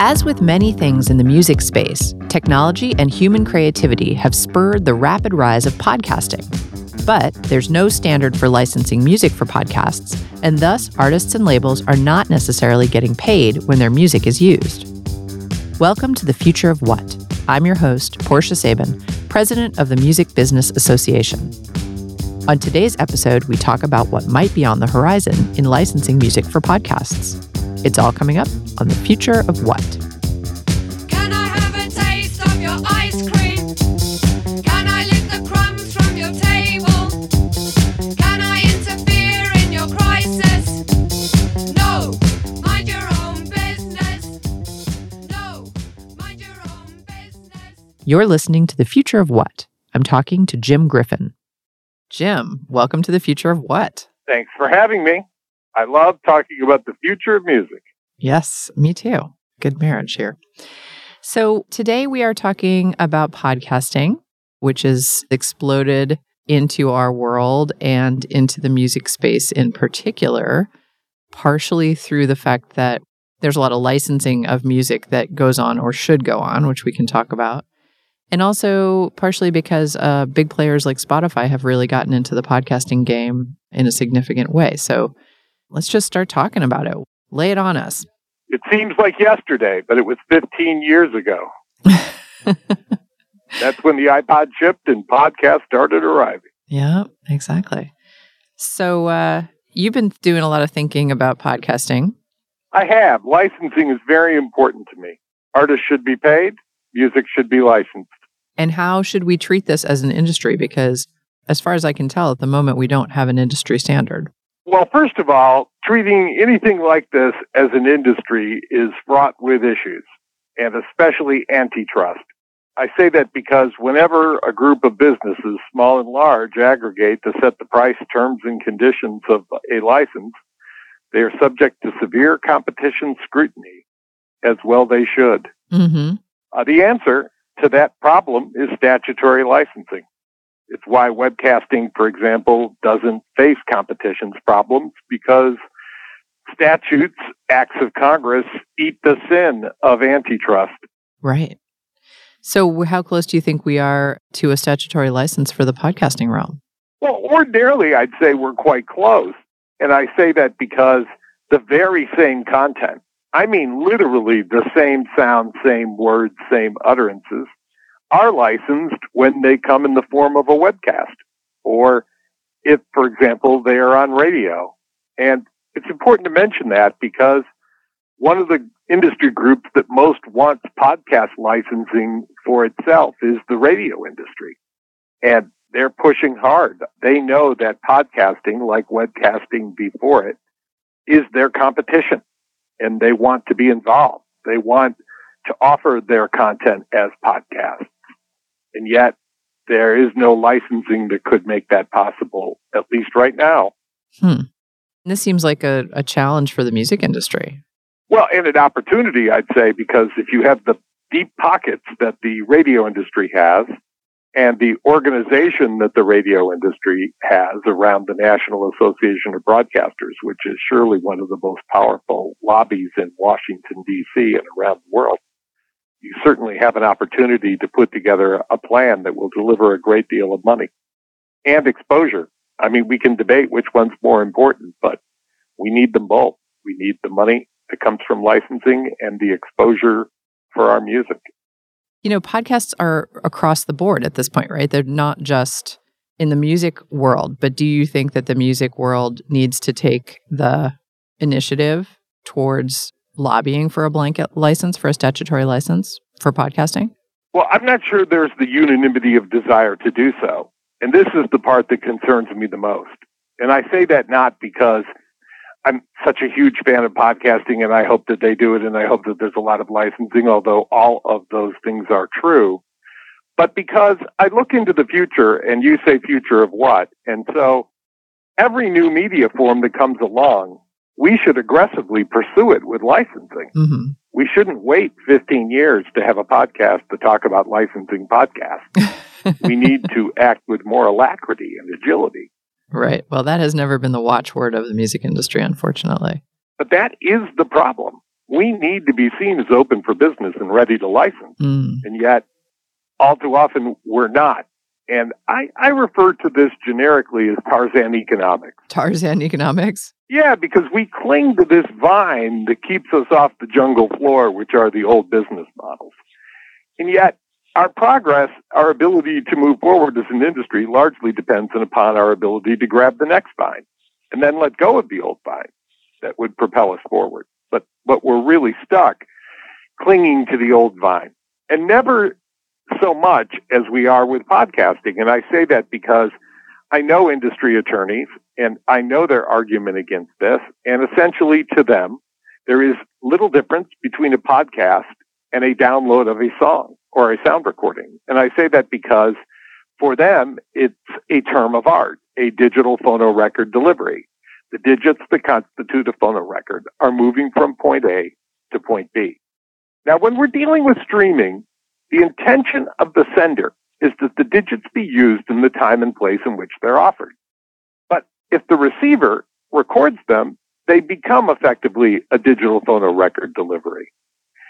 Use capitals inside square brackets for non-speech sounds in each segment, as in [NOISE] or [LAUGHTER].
As with many things in the music space, technology and human creativity have spurred the rapid rise of podcasting. But there's no standard for licensing music for podcasts, and thus artists and labels are not necessarily getting paid when their music is used. Welcome to the Future of What. I'm your host, Portia Sabin, president of the Music Business Association. On today's episode, we talk about what might be on the horizon in licensing music for podcasts. It's all coming up on the future of what. Can I have a taste of your ice cream? Can I lick the crumbs from your table? Can I interfere in your crisis? No, mind your own business. No, mind your own business. You're listening to the future of what? I'm talking to Jim Griffin. Jim, welcome to the future of what? Thanks for having me. I love talking about the future of music. Yes, me too. Good marriage here. So, today we are talking about podcasting, which has exploded into our world and into the music space in particular, partially through the fact that there's a lot of licensing of music that goes on or should go on, which we can talk about. And also partially because uh, big players like Spotify have really gotten into the podcasting game in a significant way. So, let's just start talking about it. Lay it on us. It seems like yesterday, but it was 15 years ago. [LAUGHS] That's when the iPod shipped and podcasts started arriving. Yeah, exactly. So uh, you've been doing a lot of thinking about podcasting. I have. Licensing is very important to me. Artists should be paid, music should be licensed. And how should we treat this as an industry? Because as far as I can tell, at the moment, we don't have an industry standard. Well, first of all, treating anything like this as an industry is fraught with issues, and especially antitrust. I say that because whenever a group of businesses, small and large, aggregate to set the price, terms, and conditions of a license, they are subject to severe competition scrutiny, as well they should. Mm-hmm. Uh, the answer to that problem is statutory licensing. It's why webcasting, for example, doesn't face competitions problems because statutes, acts of Congress eat the sin of antitrust. Right. So, how close do you think we are to a statutory license for the podcasting realm? Well, ordinarily, I'd say we're quite close. And I say that because the very same content, I mean, literally the same sound, same words, same utterances, are licensed when they come in the form of a webcast or if, for example, they are on radio. And it's important to mention that because one of the industry groups that most wants podcast licensing for itself is the radio industry. And they're pushing hard. They know that podcasting, like webcasting before it, is their competition and they want to be involved. They want to offer their content as podcasts. And yet there is no licensing that could make that possible, at least right now. Hmm. This seems like a, a challenge for the music industry. Well, and an opportunity, I'd say, because if you have the deep pockets that the radio industry has and the organization that the radio industry has around the National Association of Broadcasters, which is surely one of the most powerful lobbies in Washington, D.C. and around the world, you certainly have an opportunity to put together a plan that will deliver a great deal of money and exposure. I mean, we can debate which one's more important, but we need them both. We need the money that comes from licensing and the exposure for our music. You know, podcasts are across the board at this point, right? They're not just in the music world, but do you think that the music world needs to take the initiative towards lobbying for a blanket license, for a statutory license for podcasting? Well, I'm not sure there's the unanimity of desire to do so. And this is the part that concerns me the most. And I say that not because I'm such a huge fan of podcasting and I hope that they do it and I hope that there's a lot of licensing, although all of those things are true. But because I look into the future and you say future of what? And so every new media form that comes along we should aggressively pursue it with licensing. Mm-hmm. We shouldn't wait 15 years to have a podcast to talk about licensing podcasts. [LAUGHS] we need to act with more alacrity and agility. Right. Well, that has never been the watchword of the music industry, unfortunately. But that is the problem. we need to be seen as open for business and ready to license. Mm. And yet, all too often, we're not. And I, I refer to this generically as Tarzan economics. Tarzan economics. Yeah, because we cling to this vine that keeps us off the jungle floor, which are the old business models. And yet, our progress, our ability to move forward as an industry largely depends upon our ability to grab the next vine and then let go of the old vine that would propel us forward. But, but we're really stuck clinging to the old vine and never so much as we are with podcasting. And I say that because I know industry attorneys and I know their argument against this. And essentially to them, there is little difference between a podcast and a download of a song or a sound recording. And I say that because for them, it's a term of art, a digital phonorecord delivery. The digits that constitute a phonorecord are moving from point A to point B. Now, when we're dealing with streaming, the intention of the sender is that the digits be used in the time and place in which they're offered. But if the receiver records them, they become effectively a digital phonorecord delivery.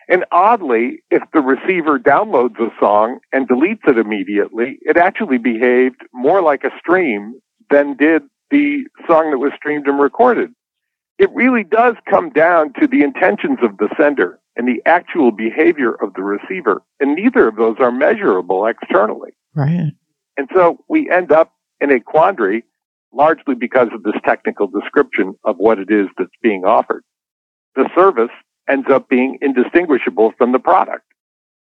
And oddly, if the receiver downloads a song and deletes it immediately, it actually behaved more like a stream than did the song that was streamed and recorded. It really does come down to the intentions of the sender and the actual behavior of the receiver. And neither of those are measurable externally. Right. And so we end up in a quandary largely because of this technical description of what it is that's being offered. The service ends up being indistinguishable from the product,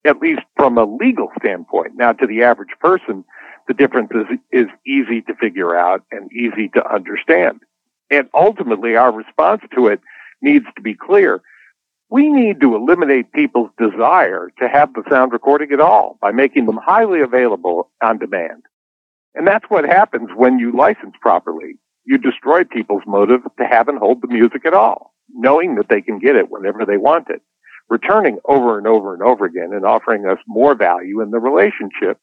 at least from a legal standpoint. Now, to the average person, the difference is, is easy to figure out and easy to understand. And ultimately, our response to it needs to be clear. We need to eliminate people's desire to have the sound recording at all by making them highly available on demand. And that's what happens when you license properly. You destroy people's motive to have and hold the music at all, knowing that they can get it whenever they want it, returning over and over and over again and offering us more value in the relationship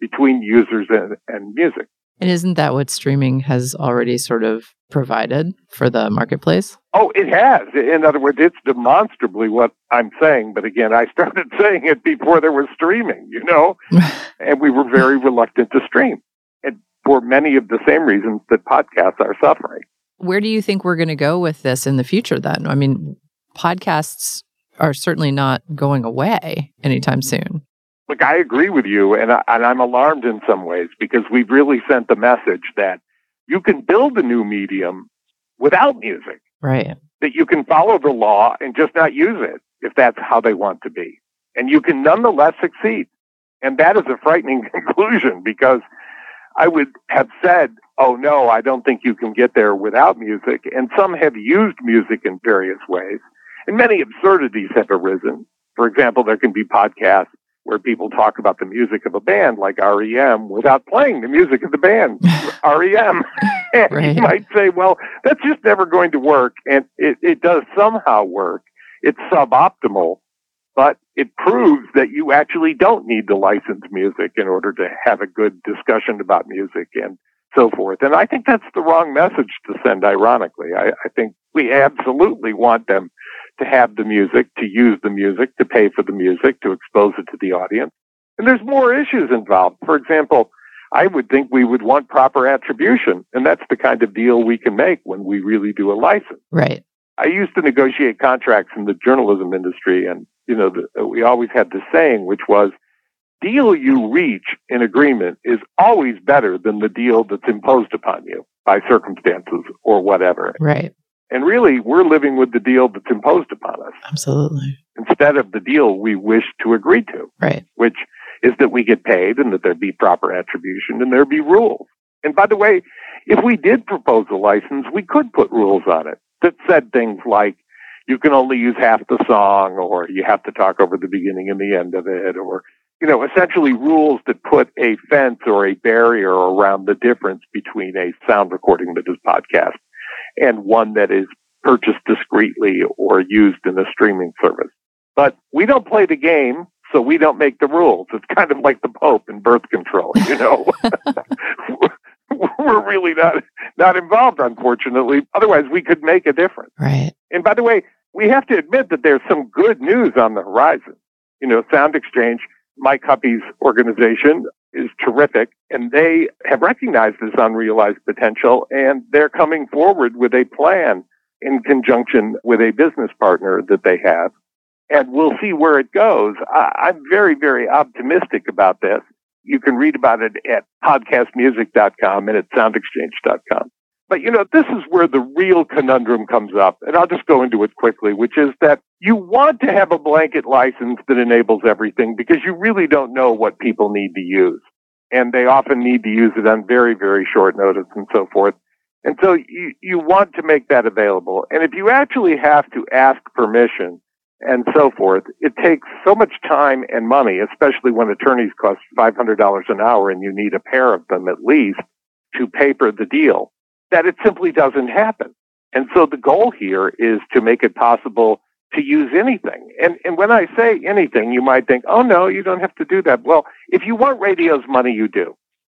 between users and, and music. And isn't that what streaming has already sort of provided for the marketplace? Oh, it has. In other words, it's demonstrably what I'm saying. But again, I started [LAUGHS] saying it before there was streaming, you know, [LAUGHS] and we were very reluctant to stream. And for many of the same reasons that podcasts are suffering. Where do you think we're going to go with this in the future then? I mean, podcasts are certainly not going away anytime soon. Look, I agree with you, and, I, and I'm alarmed in some ways because we've really sent the message that you can build a new medium without music, Right. that you can follow the law and just not use it if that's how they want to be. And you can nonetheless succeed. And that is a frightening [LAUGHS] conclusion because I would have said, oh no, I don't think you can get there without music. And some have used music in various ways. And many absurdities have arisen. For example, there can be podcasts where people talk about the music of a band like REM without playing the music of the band [LAUGHS] REM. [LAUGHS] and Right. you might say, well, that's just never going to work. And it, it does somehow work. It's suboptimal, but it proves that you actually don't need to license music in order to have a good discussion about music and so forth. And I think that's the wrong message to send, ironically. I, I think we absolutely want them to have the music, to use the music, to pay for the music, to expose it to the audience. And there's more issues involved. For example, I would think we would want proper attribution, and that's the kind of deal we can make when we really do a license. Right. I used to negotiate contracts in the journalism industry, and you know, the, we always had this saying, which was, "Deal you reach in agreement is always better than the deal that's imposed upon you by circumstances or whatever." Right. And really, we're living with the deal that's imposed upon us Absolutely. instead of the deal we wish to agree to, Right. which is that we get paid and that there be proper attribution and there be rules. And by the way, if we did propose a license, we could put rules on it that said things like you can only use half the song or you have to talk over the beginning and the end of it or you know, essentially rules that put a fence or a barrier around the difference between a sound recording that is podcast and one that is purchased discreetly or used in a streaming service. But we don't play the game, so we don't make the rules. It's kind of like the Pope in birth control, [LAUGHS] you know. [LAUGHS] We're really not not involved, unfortunately. Otherwise, we could make a difference. Right. And by the way, we have to admit that there's some good news on the horizon. You know, Sound Exchange, Mike Huppe's organization, is terrific, and they have recognized this unrealized potential, and they're coming forward with a plan in conjunction with a business partner that they have. And we'll see where it goes. I, I'm very, very optimistic about this. You can read about it at podcastmusic.com and at soundexchange.com. But you know, this is where the real conundrum comes up. And I'll just go into it quickly, which is that you want to have a blanket license that enables everything because you really don't know what people need to use. And they often need to use it on very, very short notice and so forth. And so you, you want to make that available. And if you actually have to ask permission and so forth, it takes so much time and money, especially when attorneys cost $500 an hour and you need a pair of them at least to paper the deal, that it simply doesn't happen. And so the goal here is to make it possible to use anything. And, and when I say anything, you might think, oh no, you don't have to do that. Well, if you want radio's money, you do.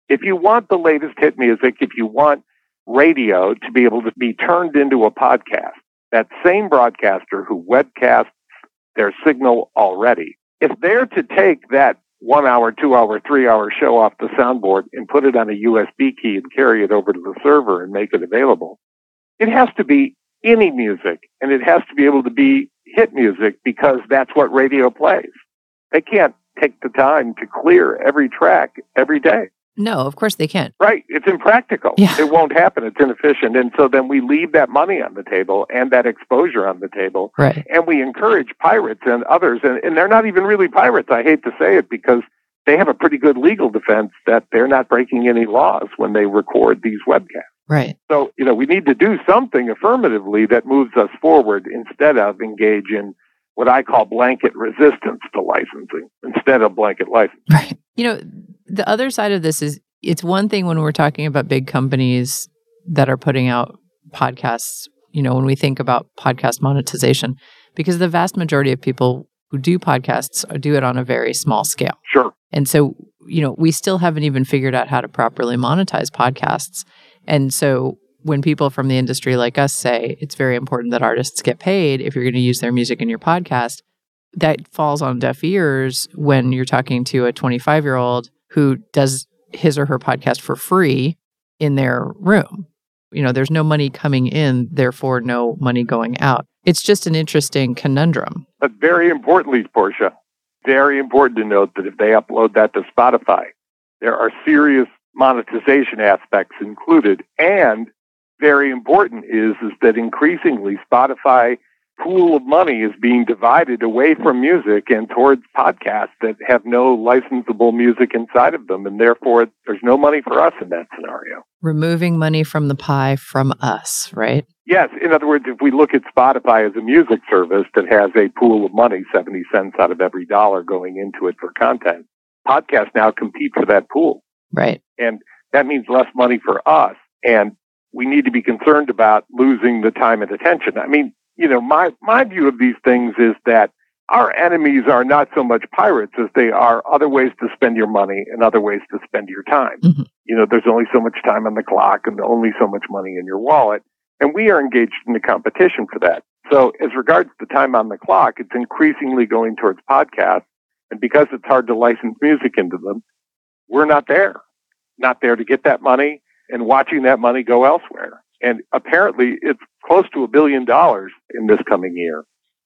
If you want the latest hit music, if you want radio to be able to be turned into a podcast. That same broadcaster who webcasts their signal already, if they're to take that one hour, two hour, three hour show off the soundboard and put it on a USB key and carry it over to the server and make it available, it has to be any music and it has to be able to be hit music because that's what radio plays. They can't take the time to clear every track every day. No, of course they can't. Right. It's impractical. Yeah. It won't happen. It's inefficient. And so then we leave that money on the table and that exposure on the table. Right. And we encourage pirates and others. And, and they're not even really pirates. I hate to say it because they have a pretty good legal defense that they're not breaking any laws when they record these webcasts. Right. So, you know, we need to do something affirmatively that moves us forward instead of engage in what I call blanket resistance to licensing instead of blanket licensing. Right. You know, the other side of this is it's one thing when we're talking about big companies that are putting out podcasts, you know, when we think about podcast monetization, because the vast majority of people who do podcasts do it on a very small scale. Sure. And so, you know, we still haven't even figured out how to properly monetize podcasts. And so when people from the industry like us say it's very important that artists get paid if you're going to use their music in your podcast, that falls on deaf ears when you're talking to a 25 year old who does his or her podcast for free in their room. You know, there's no money coming in, therefore, no money going out. It's just an interesting conundrum. But very importantly, Portia, very important to note that if they upload that to Spotify, there are serious monetization aspects included. And very important is, is that increasingly Spotify pool of money is being divided away from music and towards podcasts that have no licensable music inside of them. And therefore, there's no money for us in that scenario. Removing money from the pie from us, right? Yes. In other words, if we look at Spotify as a music service that has a pool of money, 70 cents out of every dollar going into it for content, podcasts now compete for that pool. Right. And that means less money for us. And we need to be concerned about losing the time and attention. I mean, you know, my, my view of these things is that our enemies are not so much pirates as they are other ways to spend your money and other ways to spend your time. Mhm. You know, there's only so much time on the clock and only so much money in your wallet. And we are engaged in a competition for that. So as regards the time on the clock, it's increasingly going towards podcasts. And because it's hard to license music into them, we're not there, not there to get that money and watching that money go elsewhere. And apparently it's close to a billion dollars in this coming year,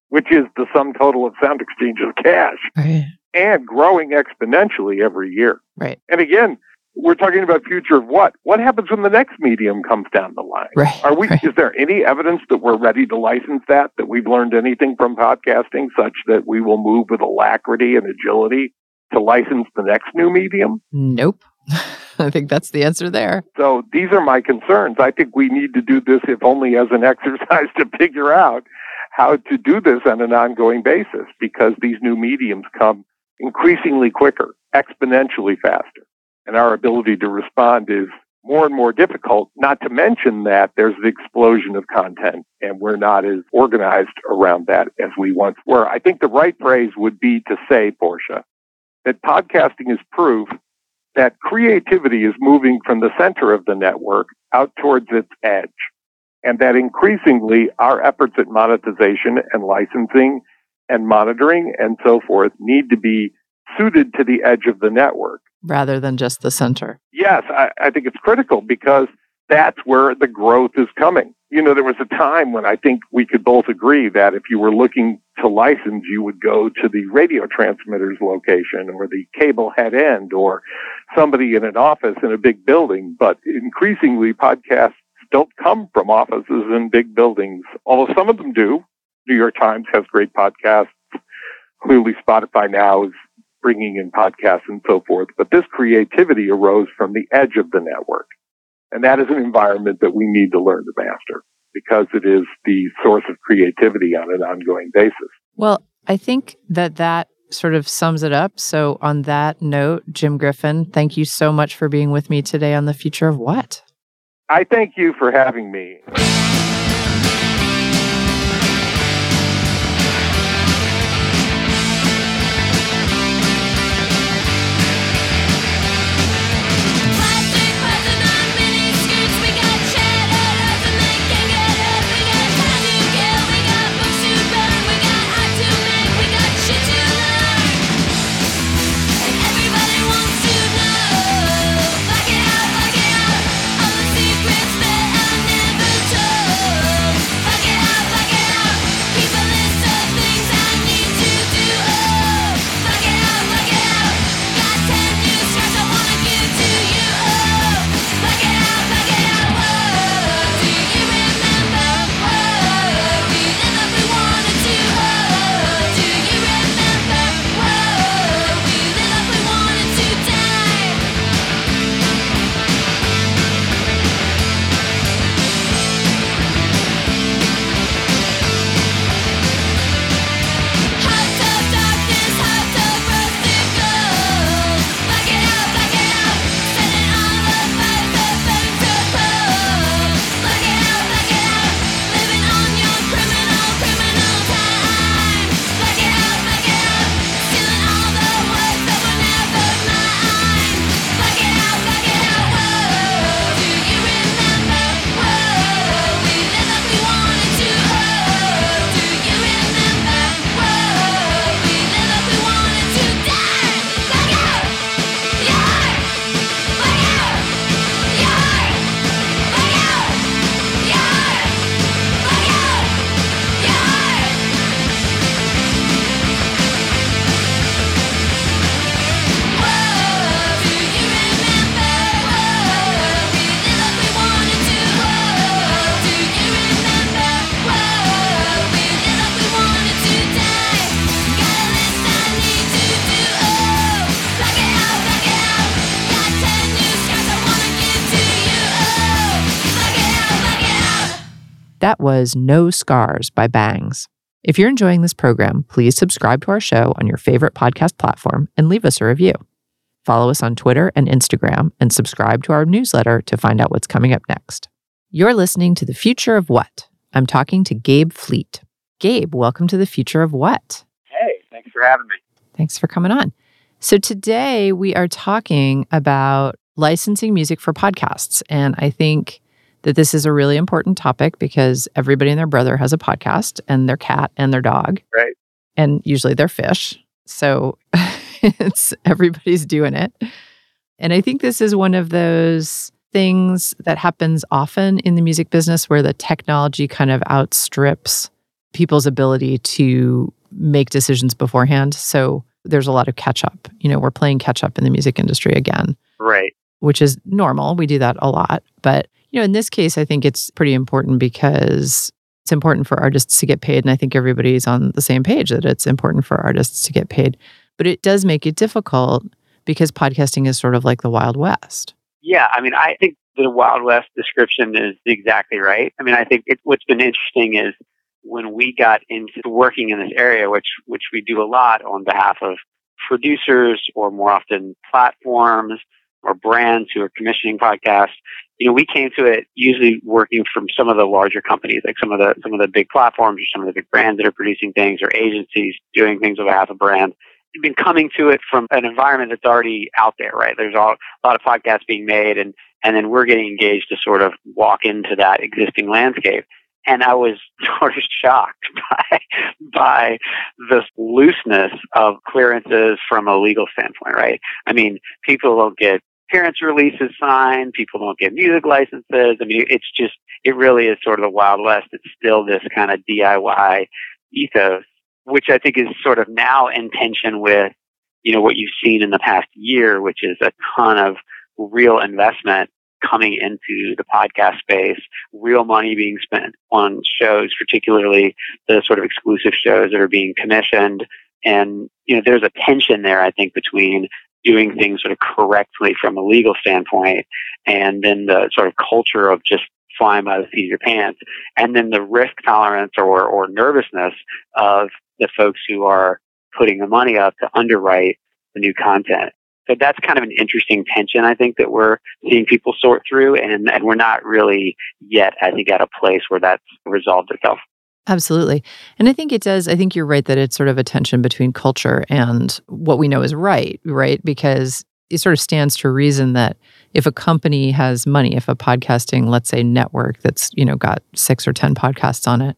which is the sum total of Sound Exchange's cash Right. and growing exponentially every year. Right. And again, we're talking about future of what? What happens when the next medium comes down the line? Right. Are we? Right. Is there any evidence that we're ready to license that? That we've learned anything from podcasting, such that we will move with alacrity and agility to license the next new medium? Nope. [LAUGHS] [LAUGHS] I think that's the answer there. So these are my concerns. I think we need to do this, if only as an [LAUGHS] exercise to figure out how to do this on an ongoing basis, because these new mediums come increasingly quicker, exponentially faster, and our ability to respond is more and more difficult. Not to mention that there's the explosion of content, and we're not as organized around that as we once were. I think the right phrase would be to say, Portia, that podcasting is proof that creativity is moving from the center of the network out towards its edge. and that increasingly our efforts at monetization and licensing and monitoring and so forth need to be suited to the edge of the network. rather than just the center. Yes, I, I think it's critical because that's where the growth is coming. You know, there was a time when I think we could both agree that if you were looking to license, you would go to the radio transmitter's location or the cable head end or somebody in an office in a big building. But increasingly, podcasts don't come from offices in big buildings, although some of them do. New York Times has great podcasts. Clearly, Spotify now is bringing in podcasts and so forth. But this creativity arose from the edge of the network. And that is an environment that we need to learn to master because it is the source of creativity on an ongoing basis. Well, I think that that sort of sums it up. So, on that note, Jim Griffin, thank you so much for being with me today on the future of what? I thank you for having me. Was No Scars by Bangs. If you're enjoying this program, please subscribe to our show on your favorite podcast platform and leave us a review. Follow us on Twitter and Instagram and subscribe to our newsletter to find out what's coming up next. You're listening to The Future of What? I'm talking to Gabe Fleet. Gabe, welcome to The Future of What? Hey, thanks for having me. Thanks for coming on. So, today we are talking about licensing music for podcasts. And I think that this is a really important topic because everybody and their brother has a podcast and their cat and their dog. Right. And usually their fish. So, [LAUGHS] it's everybody's doing it. And I think this is one of those things that happens often in the music business where the technology kind of outstrips people's ability to make decisions beforehand. So there's a lot of catch up. You know, we're playing catch up in the music industry again, Right. Which is normal. We do that a lot. But, you know, in this case, I think it's pretty important because it's important for artists to get paid. And I think everybody's on the same page that it's important for artists to get paid. But it does make it difficult because podcasting is sort of like the Wild West. Yeah, I mean, I think the Wild West description is exactly right. I mean, I think it, what's been interesting is when we got into working in this area, which which we do a lot on behalf of producers or more often platforms or brands who are commissioning podcasts. You know, we came to it usually working from some of the larger companies, like some of the some of the big platforms or some of the big brands that are producing things or agencies doing things on behalf of brands. You've been coming to it from an environment that's already out there, right? There's all, a lot of podcasts being made, and and then we're getting engaged to sort of walk into that existing landscape. And I was [LAUGHS] sort of shocked [LAUGHS] by by the looseness of clearances from a legal standpoint, right? I mean, people don't get parents releases signed, people don't get music licenses. I mean, it's just it really is sort of the wild west. It's still this kind of DIY ethos, which I think is sort of now in tension with you know what you've seen in the past year, which is a ton of real investment coming into the podcast space, real money being spent on shows, particularly the sort of exclusive shows that are being commissioned. And, you know, there's a tension there, I think, between doing things sort of correctly from a legal standpoint and then the sort of culture of just flying by the seat of your pants and then the risk tolerance or, or nervousness of the folks who are putting the money up to underwrite the new content. So that's kind of an interesting tension, I think, that we're seeing people sort through, and, and we're not really yet, I think, at a place where that's resolved itself. Absolutely. And I think it does. I think you're right that it's sort of a tension between culture and what we know is right, right? Because it sort of stands to reason that if a company has money, if a podcasting, let's say, network that's, you know, got six or 10 podcasts on it,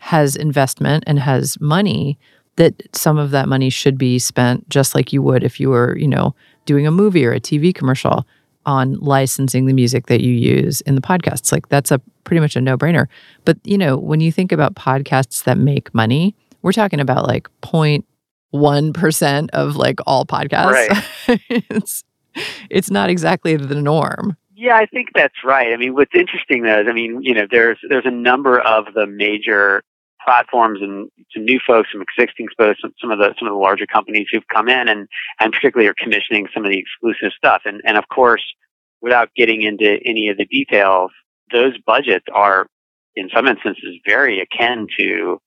has investment and has money, that some of that money should be spent just like you would if you were, you know, doing a movie or a TV commercial on licensing the music that you use in the podcasts. Like that's a pretty much a no-brainer. But, you know, when you think about podcasts that make money, we're talking about like 0.1% of like all podcasts. Right. [LAUGHS] it's it's not exactly the norm. Yeah, I think that's right. I mean, what's interesting though is, I mean, you know, there's there's a number of the major platforms and some new folks, some existing folks, some, some of the some of the larger companies who've come in and and particularly are commissioning some of the exclusive stuff. And and of course, without getting into any of the details, those budgets are in some instances very akin to,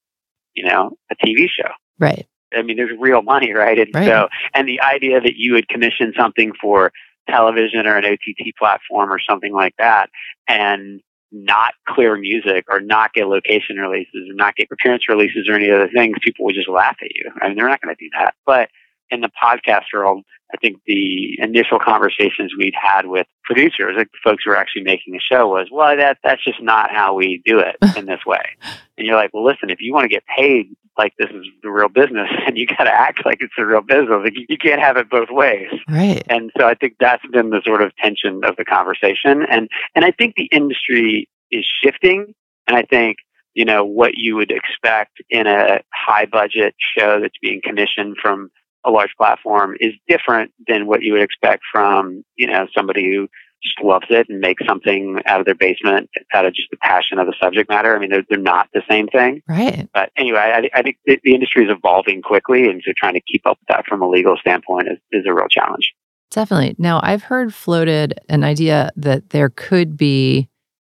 you know, a TV show. Right. I mean, there's real money, right? And Right. so, and the idea that you would commission something for television or an OTT platform or something like that, and not clear music or not get location releases or not get appearance releases or any other things, people would just laugh at you. I mean, they're not going to do that. But in the podcast world, I think the initial conversations we'd had with producers, like folks who were actually making the show, was, well, that that's just not how we do it [LAUGHS] in this way. And you're like, well, listen, if you want to get paid like this is the real business, [LAUGHS] and you got to act like it's the real business, like you, you can't have it both ways. Right. And so I think that's been the sort of tension of the conversation. And and I think the industry is shifting. And I think you know what you would expect in a high budget show that's being commissioned from a large platform is different than what you would expect from you know somebody who just loves it and makes something out of their basement out of just the passion of the subject matter. I mean, they're, they're not the same thing. Right. But anyway, I, I think the, the industry is evolving quickly, and so trying to keep up with that from a legal standpoint is, is a real challenge. Definitely. Now, I've heard floated an idea that there could be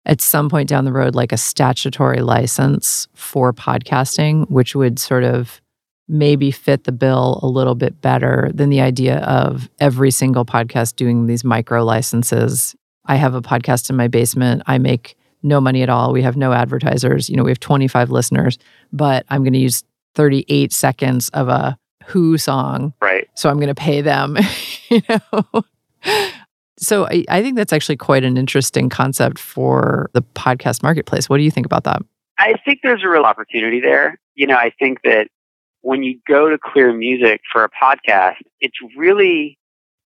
at some point down the road like a statutory license for podcasting, which would sort of maybe fit the bill a little bit better than the idea of every single podcast doing these micro licenses. I have a podcast in my basement. I make no money at all. We have no advertisers. You know, we have 25 listeners, but I'm going to use 38 seconds of a Who song Right. so I'm going to pay them, [LAUGHS] you know. So I, I think that's actually quite an interesting concept for the podcast marketplace. What do you think about that? I think there's a real opportunity there. You know, I think that when you go to clear music for a podcast, it's really,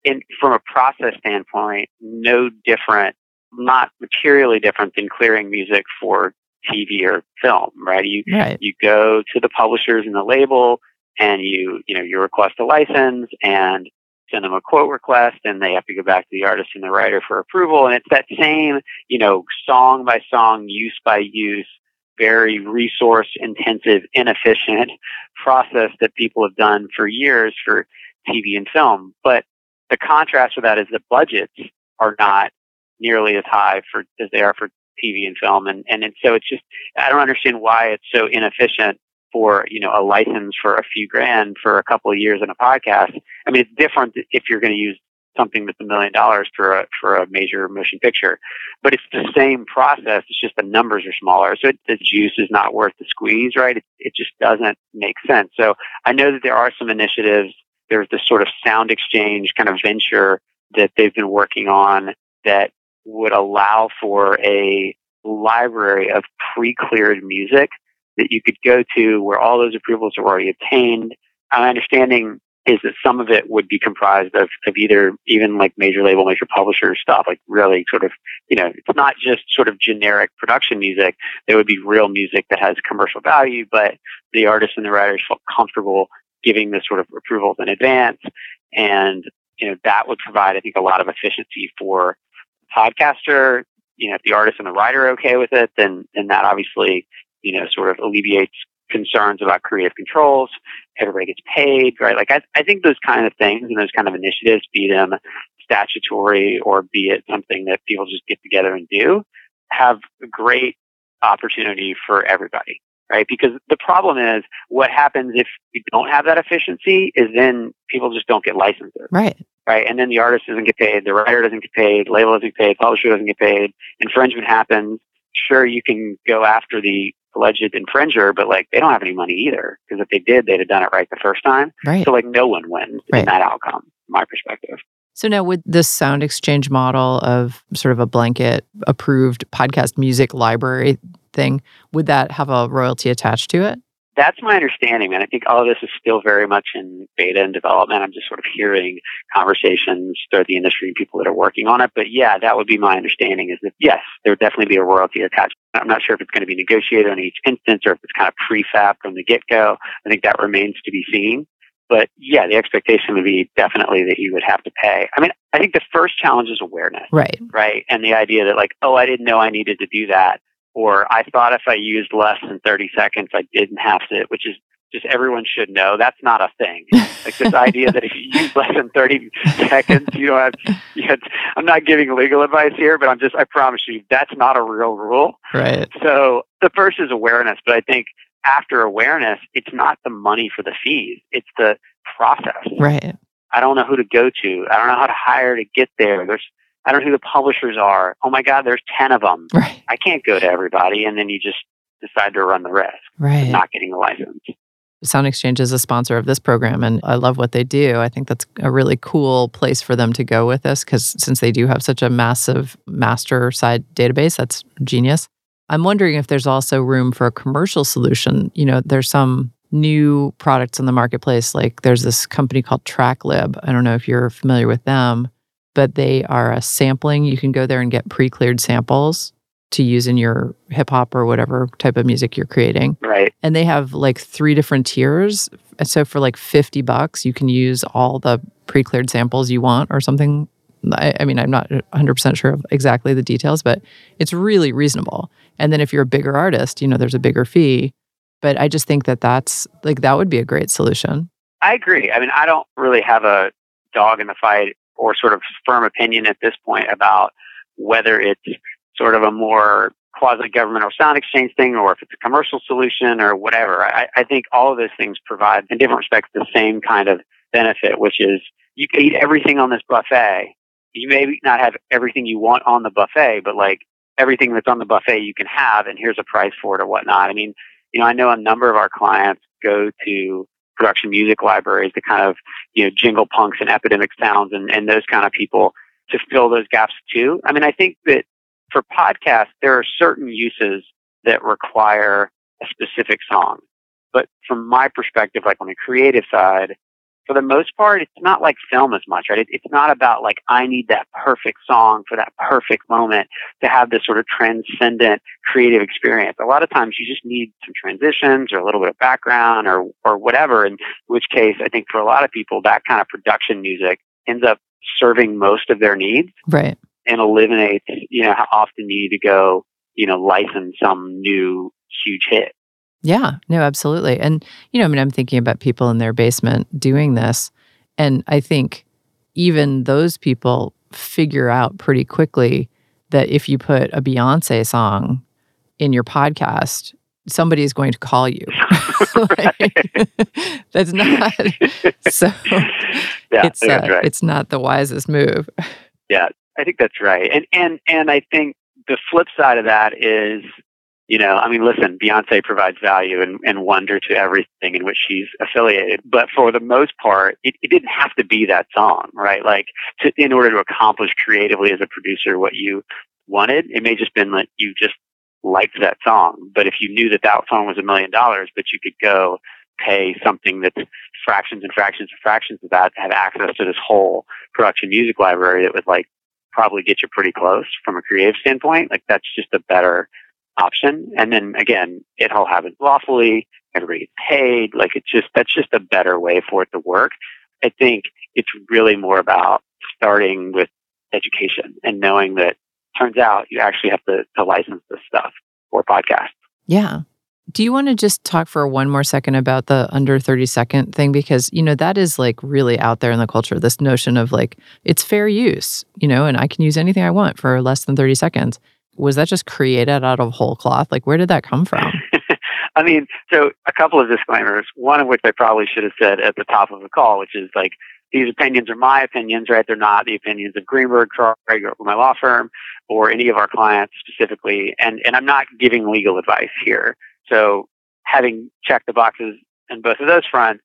in, from a process standpoint, no different, not materially different than clearing music for TV or film, right? You Right. you go to the publishers and the label and you you know you request a license and send them a quote request and they have to go back to the artist and the writer for approval and it's that same you know song by song use by use very resource intensive inefficient process that people have done for years for TV and film but the contrast with that is the budgets are not nearly as high for as they are for TV and film and and, and so it's just I don't understand why it's so inefficient for you know a license for a few grand for a couple of years in a podcast. I mean, it's different if you're going to use something that's a million dollars for a for a major motion picture, but it's the same process. It's just the numbers are smaller, so it, the juice is not worth the squeeze, right? It, it just doesn't make sense. So I know that there are some initiatives there's this sort of sound exchange kind of venture that they've been working on that would allow for a library of pre-cleared music that you could go to where all those approvals are already obtained. My understanding is that some of it would be comprised of, of either even like major label, major publisher stuff, like really sort of, you know, it's not just sort of generic production music. There would be real music that has commercial value, but the artists and the writers felt comfortable giving this sort of approvals in advance. And, you know, that would provide, I think, a lot of efficiency for podcaster. You know, if the artist and the writer are okay with it, then, then that obviously, you know, sort of alleviates concerns about creative controls. Everybody gets paid, right? Like I, I think those kind of things and those kind of initiatives, be them statutory or be it something that people just get together and do, have a great opportunity for everybody, right? Because the problem is what happens if you don't have that efficiency is then people just don't get licenses, Right. right? And then the artist doesn't get paid, the writer doesn't get paid, label doesn't get paid, publisher doesn't get paid, infringement happens. Sure, you can go after the alleged infringer, but like they don't have any money either because if they did, they'd have done it right the first time. Right. So like no one wins Right. in that outcome, from my perspective. So now with this sound exchange model of sort of a blanket approved podcast music library thing, would that have a royalty attached to it? That's my understanding, and I think all of this is still very much in beta and development. I'm just sort of hearing conversations throughout the industry and people that are working on it. But yeah, that would be my understanding is that yes, there would definitely be a royalty attached. I'm not sure if it's going to be negotiated on each instance or if it's kind of prefab from the get go. I think that remains to be seen. But yeah, the expectation would be definitely that you would have to pay. I mean, I think the first challenge is awareness. Right. right? And the idea that like, oh, I didn't know I needed to do that, or I thought if I used less than 30 seconds, I didn't have to, which is just everyone should know that's not a thing. Like this idea that if you use less than 30 seconds, you don't have, you have, I'm not giving legal advice here, but I'm just, I promise you, that's not a real rule. Right. So the first is awareness, but I think after awareness, it's not the money for the fees, it's the process. Right. I don't know who to go to. I don't know how to hire to get there. There's I don't know who the publishers are. Oh my God, there's 10 of them. Right. I can't go to everybody. And then you just decide to run the risk of Right. not getting a license. Sound Exchange is a sponsor of this program, and I love what they do. I think that's a really cool place for them to go with this because since they do have such a massive master side database, that's genius. I'm wondering if there's also room for a commercial solution. You know, there's some new products in the marketplace, like there's this company called TrackLib. I don't know if you're familiar with them, but they are a sampling. You can go there and get pre cleared samples to use in your hip hop or whatever type of music you're creating Right. and they have like three different tiers. So for like 50 bucks, you can use all the pre cleared samples you want or something. I, I mean, I'm not 100% sure of exactly the details, but it's really reasonable. And then if you're a bigger artist, you know, there's a bigger fee. But I just think that that's like, that would be a great solution. I agree. I mean, I don't really have a dog in the fight or sort of firm opinion at this point about whether it's sort of a more quasi governmental sound exchange thing or if it's a commercial solution or whatever. I, I think all of those things provide, in different respects, the same kind of benefit, which is you can eat everything on this buffet. You may not have everything you want on the buffet, but like everything that's on the buffet you can have, and here's a price for it or whatnot. I mean, you know, I know a number of our clients go to production music libraries to kind of, you know, jingle punks and epidemic sounds and, and those kind of people to fill those gaps too. I mean, I think that for podcasts, there are certain uses that require a specific song. But from my perspective, like on the creative side, for the most part, it's not like film as much, right? It, it's not about like, I need that perfect song for that perfect moment to have this sort of transcendent creative experience. A lot of times you just need some transitions or a little bit of background or, or whatever. In which case, I think for a lot of people, that kind of production music ends up serving most of their needs Right. and eliminates, you know, how often you need to go, you know, license some new huge hit. Yeah, no, absolutely. And, you know, I mean, I'm thinking about people in their basement doing this. And I think even those people figure out pretty quickly that if you put a Beyonce song in your podcast, somebody is going to call you. [LAUGHS] [LAUGHS] Like, [LAUGHS] that's not so yeah, it's that's uh, right. it's not the wisest move. Yeah, I think that's right. And and and I think the flip side of that is You know, I mean, listen, Beyonce provides value and, and wonder to everything in which she's affiliated. But for the most part, it, it didn't have to be that song, right? Like, to, in order to accomplish creatively as a producer what you wanted, it may just been that you just liked that song. But if you knew that that song was a million dollars, but you could go pay something that's fractions and fractions and fractions of that, have access to this whole production music library that would like probably get you pretty close from a creative standpoint. Like that's just a better option. And then again, it all happens lawfully. Everybody gets paid. Like it's just, that's just a better way for it to work. I think it's really more about starting with education and knowing that turns out you actually have to, to license this stuff for podcasts. Yeah. Do you want to just talk for one more second about the under 30 second thing? Because, you know, that is like really out there in the culture, this notion of like, it's fair use, you know, and I can use anything I want for less than 30 seconds. Was that just created out of whole cloth? Like, where did that come from? [LAUGHS] I mean, so a couple of disclaimers, one of which I probably should have said at the top of the call, which is like, these opinions are my opinions, right? They're not the opinions of Greenberg Traurig, or my law firm, or any of our clients specifically. And, and I'm not giving legal advice here. So having checked the boxes in both of those fronts,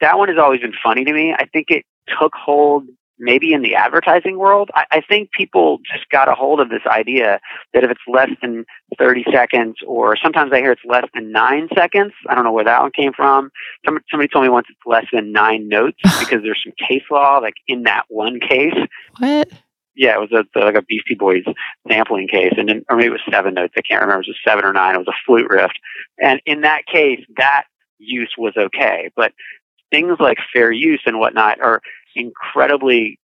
that one has always been funny to me. I think it took hold maybe in the advertising world. I, I think people just got a hold of this idea that if it's less than 30 seconds, or sometimes I hear it's less than nine seconds. I don't know where that one came from. Some, somebody told me once it's less than nine notes [SIGHS] because there's some case law, like in that one case. What? Yeah, it was a, like a Beastie Boys sampling case, and then, or maybe it was seven notes. I can't remember. It was a seven or nine. It was a flute riff, and in that case, that use was okay. But things like fair use and whatnot are incredibly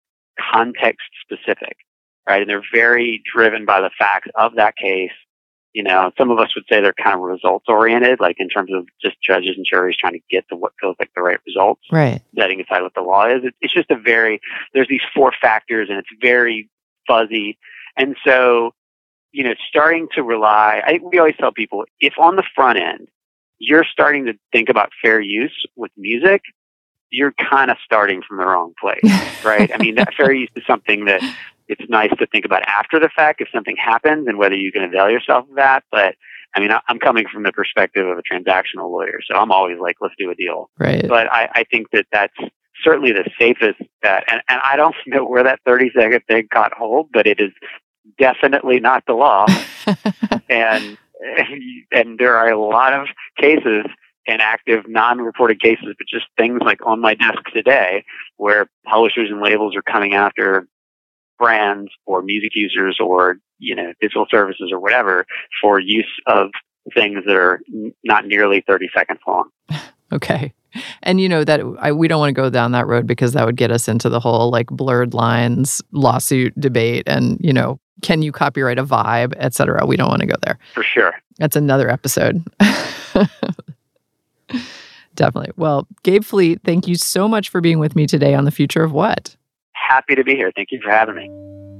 context specific, right? And they're very driven by the facts of that case. You know, some of us would say they're kind of results oriented, like in terms of just judges and juries trying to get to what feels like the right results, Right. setting aside what the law is. It's just a very, there's these four factors and it's very fuzzy. And so, you know, starting to rely, I, we always tell people if on the front end, you're starting to think about fair use with music, you're kind of starting from the wrong place, [LAUGHS] right? I mean, that fair use is something that it's nice to think about after the fact if something happens and whether you can avail yourself of that. But I mean, I'm coming from the perspective of a transactional lawyer, so I'm always like, let's do a deal. Right. But I, I think that that's certainly the safest bet. And, and I don't [LAUGHS] know where that 30 second thing caught hold, but it is definitely not the law. [LAUGHS] and and there are a lot of cases and active non-reported cases, but just things like on my desk today where publishers and labels are coming after brands or music users or you know digital services or whatever for use of things that are n- not nearly 30 seconds long. [LAUGHS] Okay. And you know that I, we don't want to go down that road because that would get us into the whole like blurred lines lawsuit debate and you know can you copyright a vibe et cetera we don't want to go there For sure. that's another episode [LAUGHS] definitely well gabe fleet thank you so much for being with me today on the future of what Happy to be here. Thank you for having me.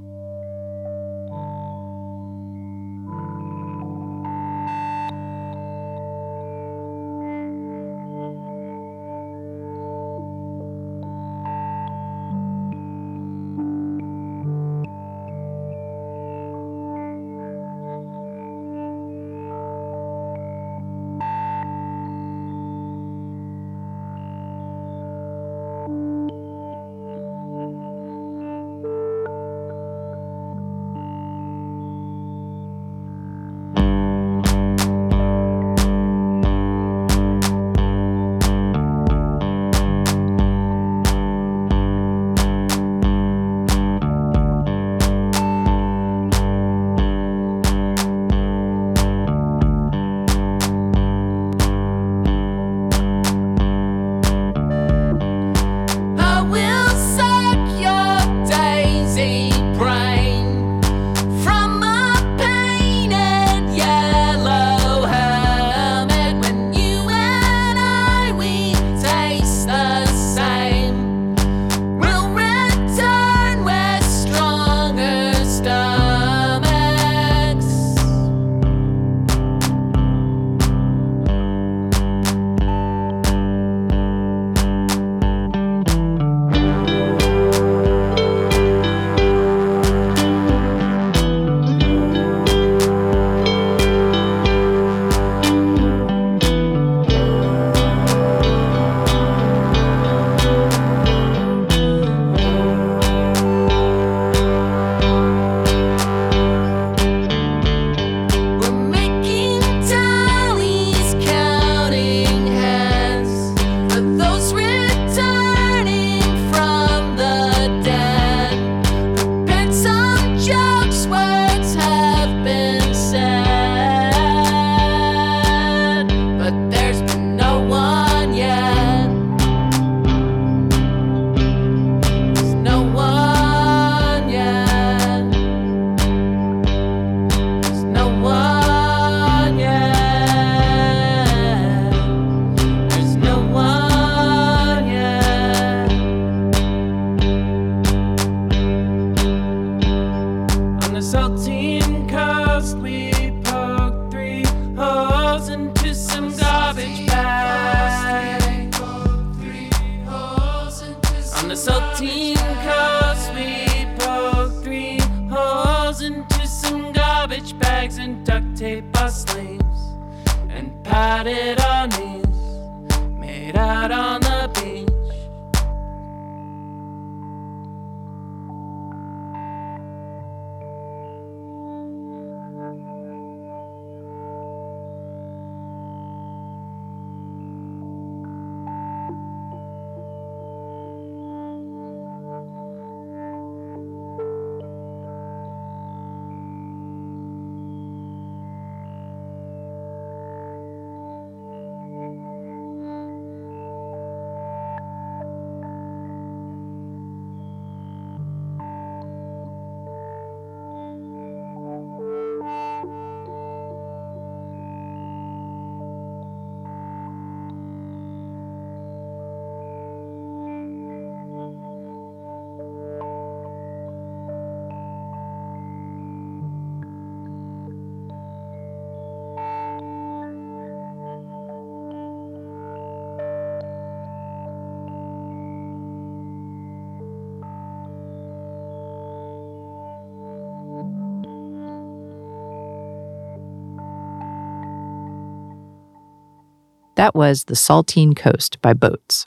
That was The Saltine Coast by Boats.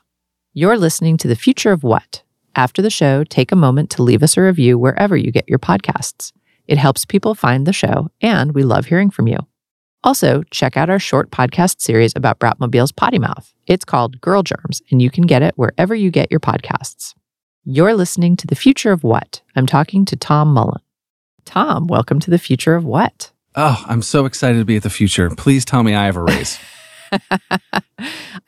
You're listening to The Future of What? After the show, take a moment to leave us a review wherever you get your podcasts. It helps people find the show, and we love hearing from you. Also, check out our short podcast series about Bratmobile's Pottymouth. It's called Girl Germs, and you can get it wherever you get your podcasts. You're listening to The Future of What? I'm talking to Tom Mullen. Tom, welcome to The Future of What? Oh, I'm so excited to be at the future. Please tell me I have a raise. [LAUGHS] [LAUGHS]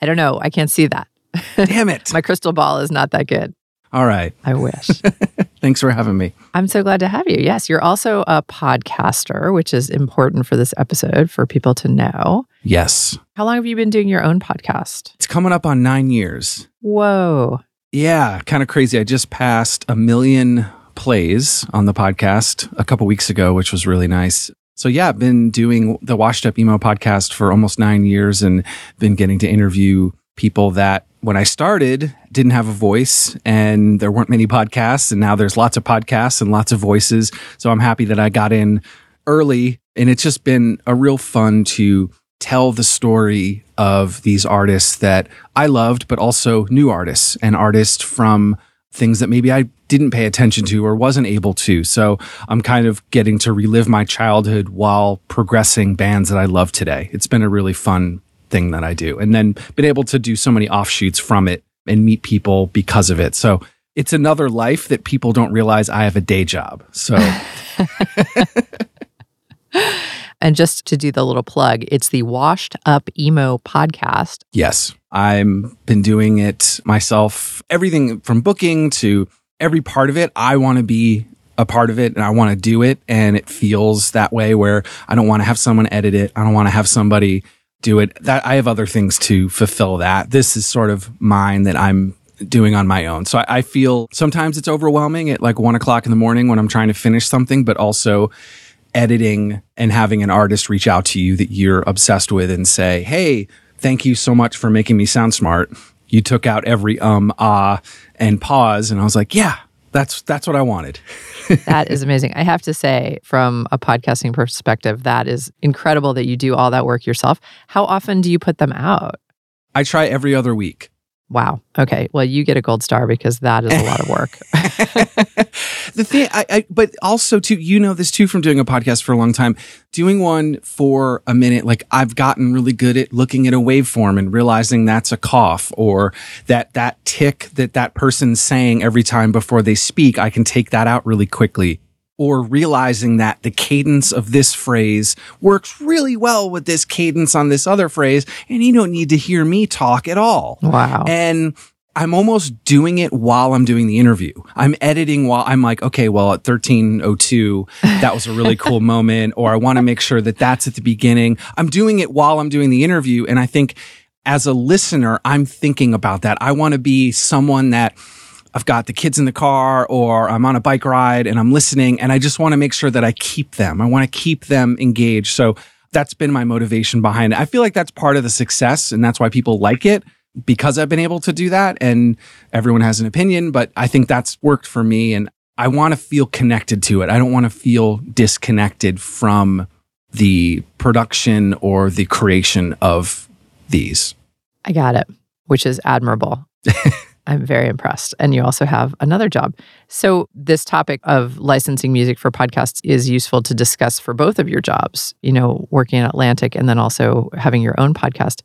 I don't know. I can't see that. Damn it. [LAUGHS] My crystal ball is not that good. All right. I wish. [LAUGHS] Thanks for having me. I'm so glad to have you. Yes, you're also a podcaster, which is important for this episode for people to know. Yes. How long have you been doing your own podcast? It's coming up on nine years. Whoa. Yeah, kind of crazy. I just passed a million plays on the podcast a couple weeks ago, which was really nice. So yeah, I've been doing the Washed Up Emo podcast for almost nine years and been getting to interview people that when I started didn't have a voice and there weren't many podcasts and now there's lots of podcasts and lots of voices. So I'm happy that I got in early and it's just been a real fun to tell the story of these artists that I loved, but also new artists and artists from things that maybe I didn't pay attention to or wasn't able to. So I'm kind of getting to relive my childhood while progressing bands that I love today. It's been a really fun thing that I do. And then been able to do so many offshoots from it and meet people because of it. So it's another life that people don't realize I have a day job. So [LAUGHS] [LAUGHS] And just to do the little plug, it's the Washed Up Emo podcast. Yes, I've been doing it myself. Everything from booking to every part of it, I want to be a part of it and I want to do it and it feels that way where I don't want to have someone edit it. I don't want to have somebody do it. That I have other things to fulfill that. This is sort of mine that I'm doing on my own. So I, I feel sometimes it's overwhelming at like one o'clock in the morning when I'm trying to finish something, but also editing and having an artist reach out to you that you're obsessed with and say, Hey, thank you so much for making me sound smart. You took out every um, ah, and pause. And I was like, yeah, that's, that's what I wanted. [LAUGHS] That is amazing. I have to say, from a podcasting perspective, that is incredible that you do all that work yourself. How often do you put them out? I try every other week. Wow. Okay. Well, you get a gold star because that is a lot of work. [LAUGHS] [LAUGHS] the thing, I, I, but also too, you know this too from doing a podcast for a long time. Doing one for a minute, like I've gotten really good at looking at a waveform and realizing that's a cough or that that tick that that person's saying every time before they speak. I can take that out really quickly. Or realizing that the cadence of this phrase works really well with this cadence on this other phrase, and you don't need to hear me talk at all. wow. And I'm almost doing it while I'm doing the interview. I'm editing while I'm like, okay, well, at 1302, that was a really cool [LAUGHS] moment, or I want to make sure that that's at the beginning. I'm doing it while I'm doing the interview. And I think as a listener, I'm thinking about that. I want to be someone that I've got the kids in the car or I'm on a bike ride and I'm listening and I just want to make sure that I keep them. I want to keep them engaged. So that's been my motivation behind it. I feel like that's part of the success and that's why people like it. because I've been able to do that and everyone has an opinion, but I think that's worked for me and I want to feel connected to it. I don't want to feel disconnected from the production or the creation of these. I got it, which is admirable. [LAUGHS] I'm very impressed. And you also have another job. So, this topic of licensing music for podcasts is useful to discuss for both of your jobs, you know, working at Atlantic and then also having your own podcast.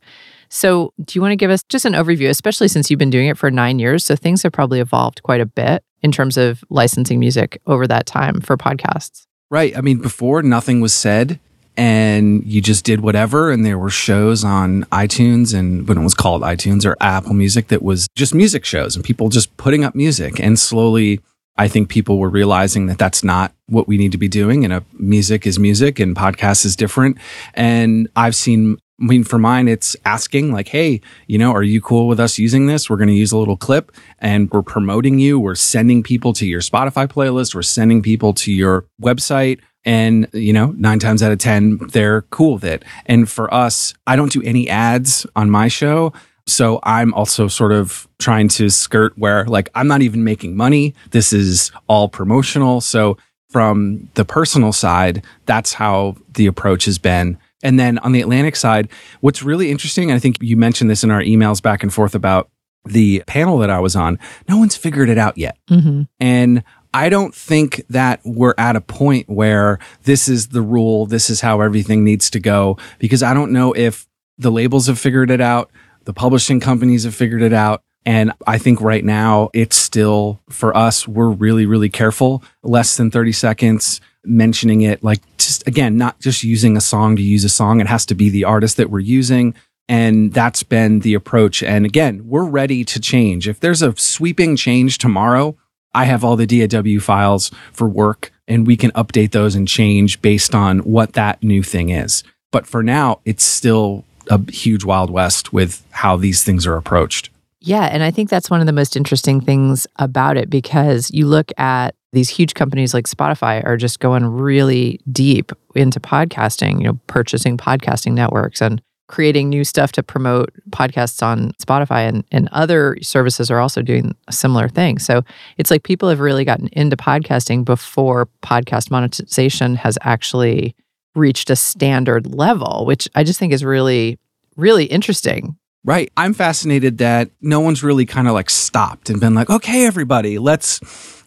So, do you want to give us just an overview, especially since you've been doing it for nine years? So, things have probably evolved quite a bit in terms of licensing music over that time for podcasts. Right. I mean, before nothing was said and you just did whatever. And there were shows on iTunes and when it was called iTunes or Apple Music that was just music shows and people just putting up music. And slowly, I think people were realizing that that's not what we need to be doing. And a music is music and podcast is different. And I've seen I mean, for mine, it's asking like, Hey, you know, are you cool with us using this? We're going to use a little clip and we're promoting you. We're sending people to your Spotify playlist. We're sending people to your website. And, you know, nine times out of 10, they're cool with it. And for us, I don't do any ads on my show. So I'm also sort of trying to skirt where like I'm not even making money. This is all promotional. So from the personal side, that's how the approach has been. And then on the Atlantic side, what's really interesting, I think you mentioned this in our emails back and forth about the panel that I was on, no one's figured it out yet. Mm-hmm. And I don't think that we're at a point where this is the rule, this is how everything needs to go, because I don't know if the labels have figured it out, the publishing companies have figured it out. And I think right now it's still for us, we're really, really careful. Less than 30 seconds mentioning it, like just again, not just using a song to use a song. It has to be the artist that we're using. And that's been the approach. And again, we're ready to change. If there's a sweeping change tomorrow, I have all the DAW files for work and we can update those and change based on what that new thing is. But for now, it's still a huge Wild West with how these things are approached. Yeah. And I think that's one of the most interesting things about it because you look at these huge companies like Spotify are just going really deep into podcasting, you know, purchasing podcasting networks and creating new stuff to promote podcasts on Spotify and, and other services are also doing a similar thing. So it's like people have really gotten into podcasting before podcast monetization has actually reached a standard level, which I just think is really, really interesting. Right. I'm fascinated that no one's really kind of like stopped and been like, okay, everybody, let's,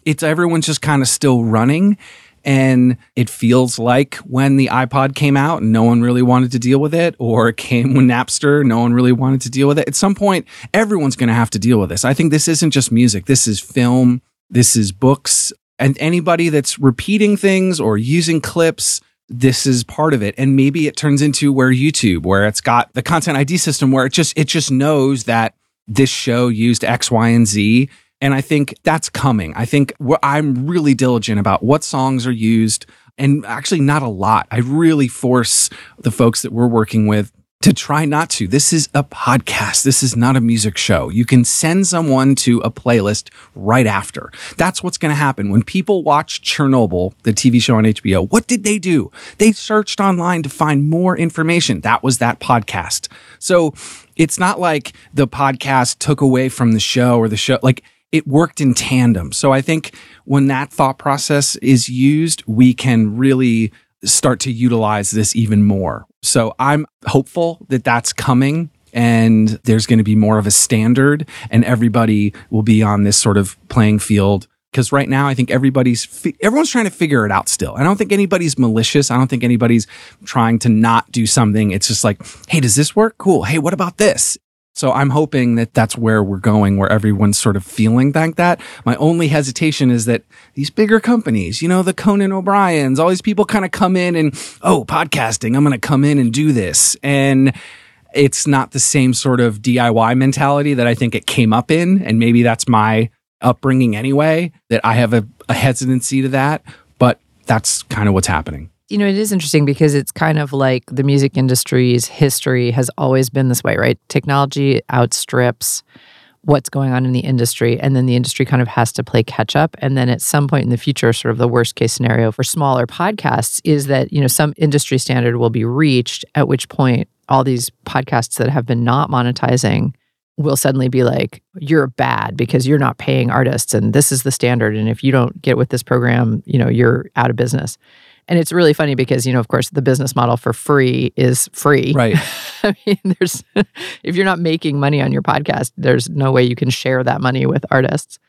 it's everyone's just kind of still running. And it feels like when the iPod came out, no one really wanted to deal with it, or came when Napster, no one really wanted to deal with it. At some point, everyone's going to have to deal with this. I think this isn't just music, this is film, this is books, and anybody that's repeating things or using clips. This is part of it. And maybe it turns into where YouTube, where it's got the content ID system where it just, it just knows that this show used X, Y, and Z and I think that's coming. I think I'm really diligent about what songs are used and actually not a lot. I really force the folks that we're working with to try not to. This is a podcast. This is not a music show. You can send someone to a playlist right after. That's what's going to happen. When people watch Chernobyl, the TV show on HBO, what did they do? They searched online to find more information. That was that podcast. So it's not like the podcast took away from the show or the show. Like it worked in tandem. So I think when that thought process is used, we can really start to utilize this even more. So I'm hopeful that that's coming and there's going to be more of a standard and everybody will be on this sort of playing field because right now I think everybody's fi- everyone's trying to figure it out still. I don't think anybody's malicious. I don't think anybody's trying to not do something. It's just like, hey, does this work? Cool. Hey, what about this? So I'm hoping that that's where we're going, where everyone's sort of feeling like that. My only hesitation is that these bigger companies, you know, the Conan O'Briens, all these people kind of come in and, oh, podcasting, I'm going to come in and do this. And it's not the same sort of DIY mentality that I think it came up in. And maybe that's my upbringing anyway, that I have a, a hesitancy to that. But that's kind of what's happening you know, it is interesting because it's kind of like the music industry's history has always been this way, right? Technology outstrips what's going on in the industry, and then the industry kind of has to play catch up. And then at some point in the future, sort of the worst case scenario for smaller podcasts is that, you know, some industry standard will be reached, at which point all these podcasts that have been not monetizing will suddenly be like, you're bad because you're not paying artists and this is the standard. And if you don't get with this program, you know, you're out of business. And it's really funny because, you know, of course, the business model for free is free. Right. [LAUGHS] I mean, there's, [LAUGHS] if you're not making money on your podcast, there's no way you can share that money with artists.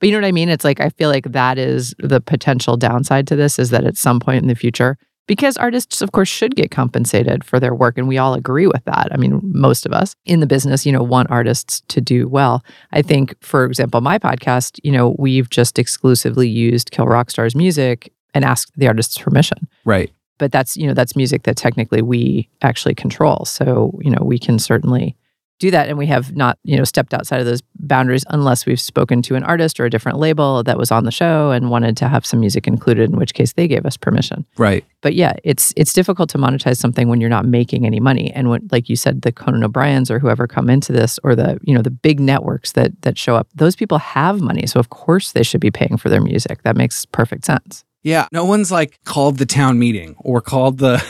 But you know what I mean? It's like, I feel like that is the potential downside to this is that at some point in the future, because artists, of course, should get compensated for their work. And we all agree with that. I mean, most of us in the business, you know, want artists to do well. I think, for example, my podcast, you know, we've just exclusively used Kill Rock Stars music and ask the artist's permission. Right. But that's, you know, that's music that technically we actually control. So, you know, we can certainly do that. And we have not, you know, stepped outside of those boundaries unless we've spoken to an artist or a different label that was on the show and wanted to have some music included, in which case they gave us permission Right. but yeah, it's it's difficult to monetize something when you're not making any money. And when, like you said, the Conan O'Briens or whoever come into this, or the you know the big networks that that show up, those people have money, so of course they should be paying for their music. That makes perfect sense. Yeah. No one's like called the town meeting or called the,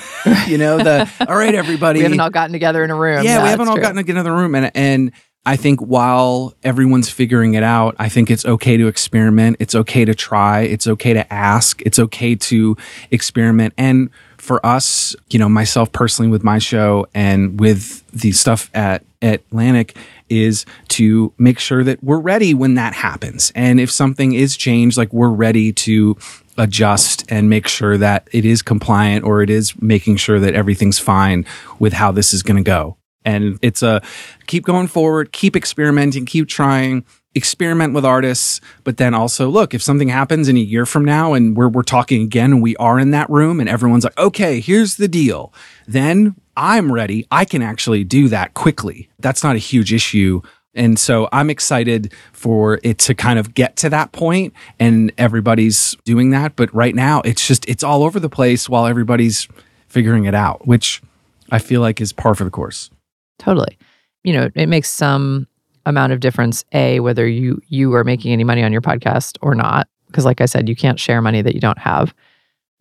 [LAUGHS] you know, the, [LAUGHS] all right, everybody. We haven't all gotten together in a room. yeah, we haven't all true. gotten together in a room. And, and I think while everyone's figuring it out, I think it's okay to experiment. It's okay to try. It's okay to ask. It's okay to experiment. And for us, you know, myself personally with my show and with the stuff at, at Atlantic is to make sure that we're ready when that happens. And if something is changed, like we're ready to adjust and make sure that it is compliant or it is making sure that everything's fine with how this is going to go. And it's a keep going forward, keep experimenting, keep trying, experiment with artists, but then also look, if something happens in a year from now and we're, we're talking again and we are in that room and everyone's like, okay, here's the deal. Then I'm ready. I can actually do that quickly. That's not a huge issue. And so I'm excited for it to kind of get to that point and everybody's doing that. But right now it's just, it's all over the place while everybody's figuring it out, which I feel like is par for the course. Totally. You know, it makes some amount of difference a whether you you are making any money on your podcast or not because like I said you can't share money that you don't have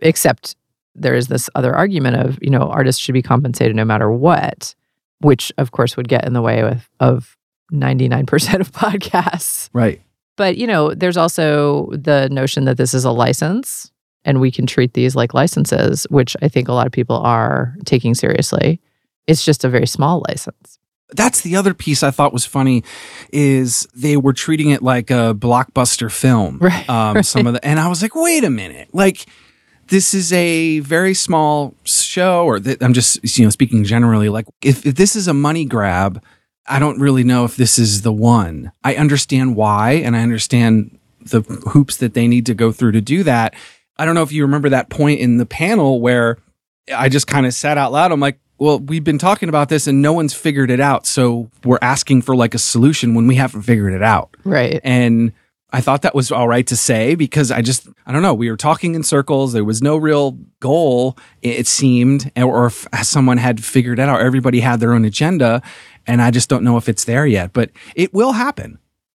except there is this other argument of, you know, artists should be compensated no matter what, which of course would get in the way of of 99% [LAUGHS] of podcasts. Right. But, you know, there's also the notion that this is a license and we can treat these like licenses, which I think a lot of people are taking seriously. It's just a very small license. That's the other piece I thought was funny is they were treating it like a blockbuster film. Right, Um, Some of the, and I was like, wait a minute, like this is a very small show, or th- I'm just you know speaking generally. Like if, if this is a money grab, I don't really know if this is the one. I understand why, and I understand the hoops that they need to go through to do that. I don't know if you remember that point in the panel where I just kind of said out loud, I'm like, well, we've been talking about this and no one's figured it out. So we're asking for like a solution when we haven't figured it out. Right. And I thought that was all right to say because I just, I don't know, we were talking in circles. There was no real goal, it seemed, or if someone had figured it out. Everybody had their own agenda. And I just don't know if it's there yet, but it will happen.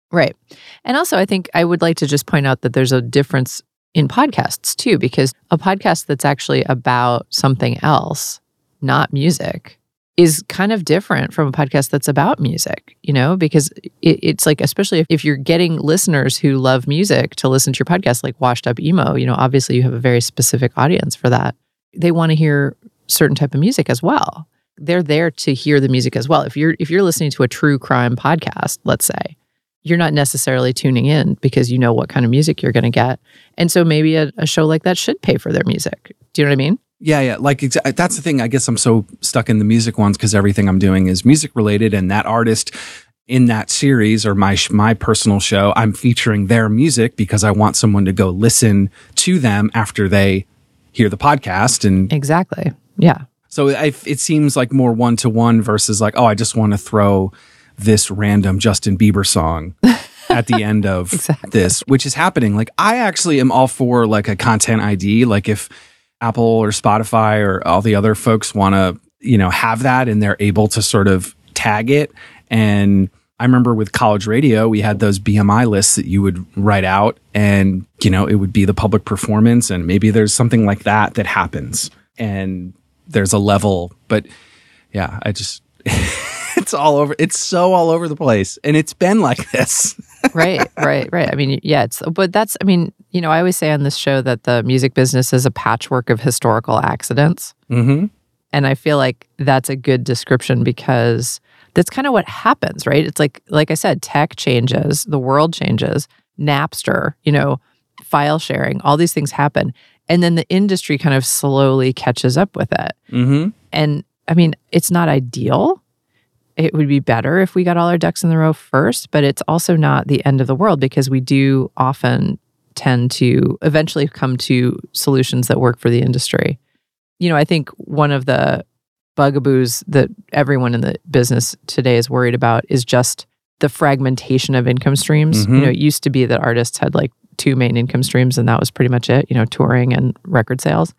Right. And also, I think I would like to just point out that there's a difference in podcasts too, because a podcast that's actually about something else, not music, is kind of different from a podcast that's about music, you know, because it, it's like, especially if, if you're getting listeners who love music to listen to your podcast, like Washed Up Emo, you know, obviously you have a very specific audience for that. They want to hear certain type of music as well. They're there to hear the music as well. If you're if you're listening to a true crime podcast, let's say, you're not necessarily tuning in because you know what kind of music you're going to get. And so maybe a, a show like that should pay for their music. Do you know what I mean? Yeah, yeah. Like exa- uh, that's the thing. I guess I'm so stuck in the music ones because everything I'm doing is music related, and that artist in that series or my sh- my personal show, I'm featuring their music because I want someone to go listen to them after they hear the podcast, and Exactly. Yeah. so I, it seems like more one to one versus like, oh, I just want to throw this random Justin Bieber song [LAUGHS] at the end of Exactly. this, which is happening. Like, I actually am all for like a content ID. Like, if Apple or Spotify or all the other folks want to, you know, have that and they're able to sort of tag it. And I remember with college radio, we had those BMI lists that you would write out and, you know, it would be the public performance. And maybe there's something like that that happens. And there's a level, but yeah, I just, [LAUGHS] it's all over. It's so all over the place, and it's been like this. [LAUGHS] right, right, right. I mean, yeah, it's but that's I mean, you know, I always say on this show that the music business is a patchwork of historical accidents. mm-hmm. And I feel like that's a good description because that's kind of what happens, right? It's like like I said, tech changes, the world changes, Napster, you know, file sharing, all these things happen. And then the industry kind of slowly catches up with it. Mm-hmm. And I mean, it's not ideal. It would be better if we got all our ducks in the row first, but it's also not the end of the world because we do often tend to eventually come to solutions that work for the industry. You know, I think one of the bugaboos that everyone in the business today is worried about is just the fragmentation of income streams. Mhm. You know, it used to be that artists had like two main income streams and that was pretty much it, you know, touring and record sales.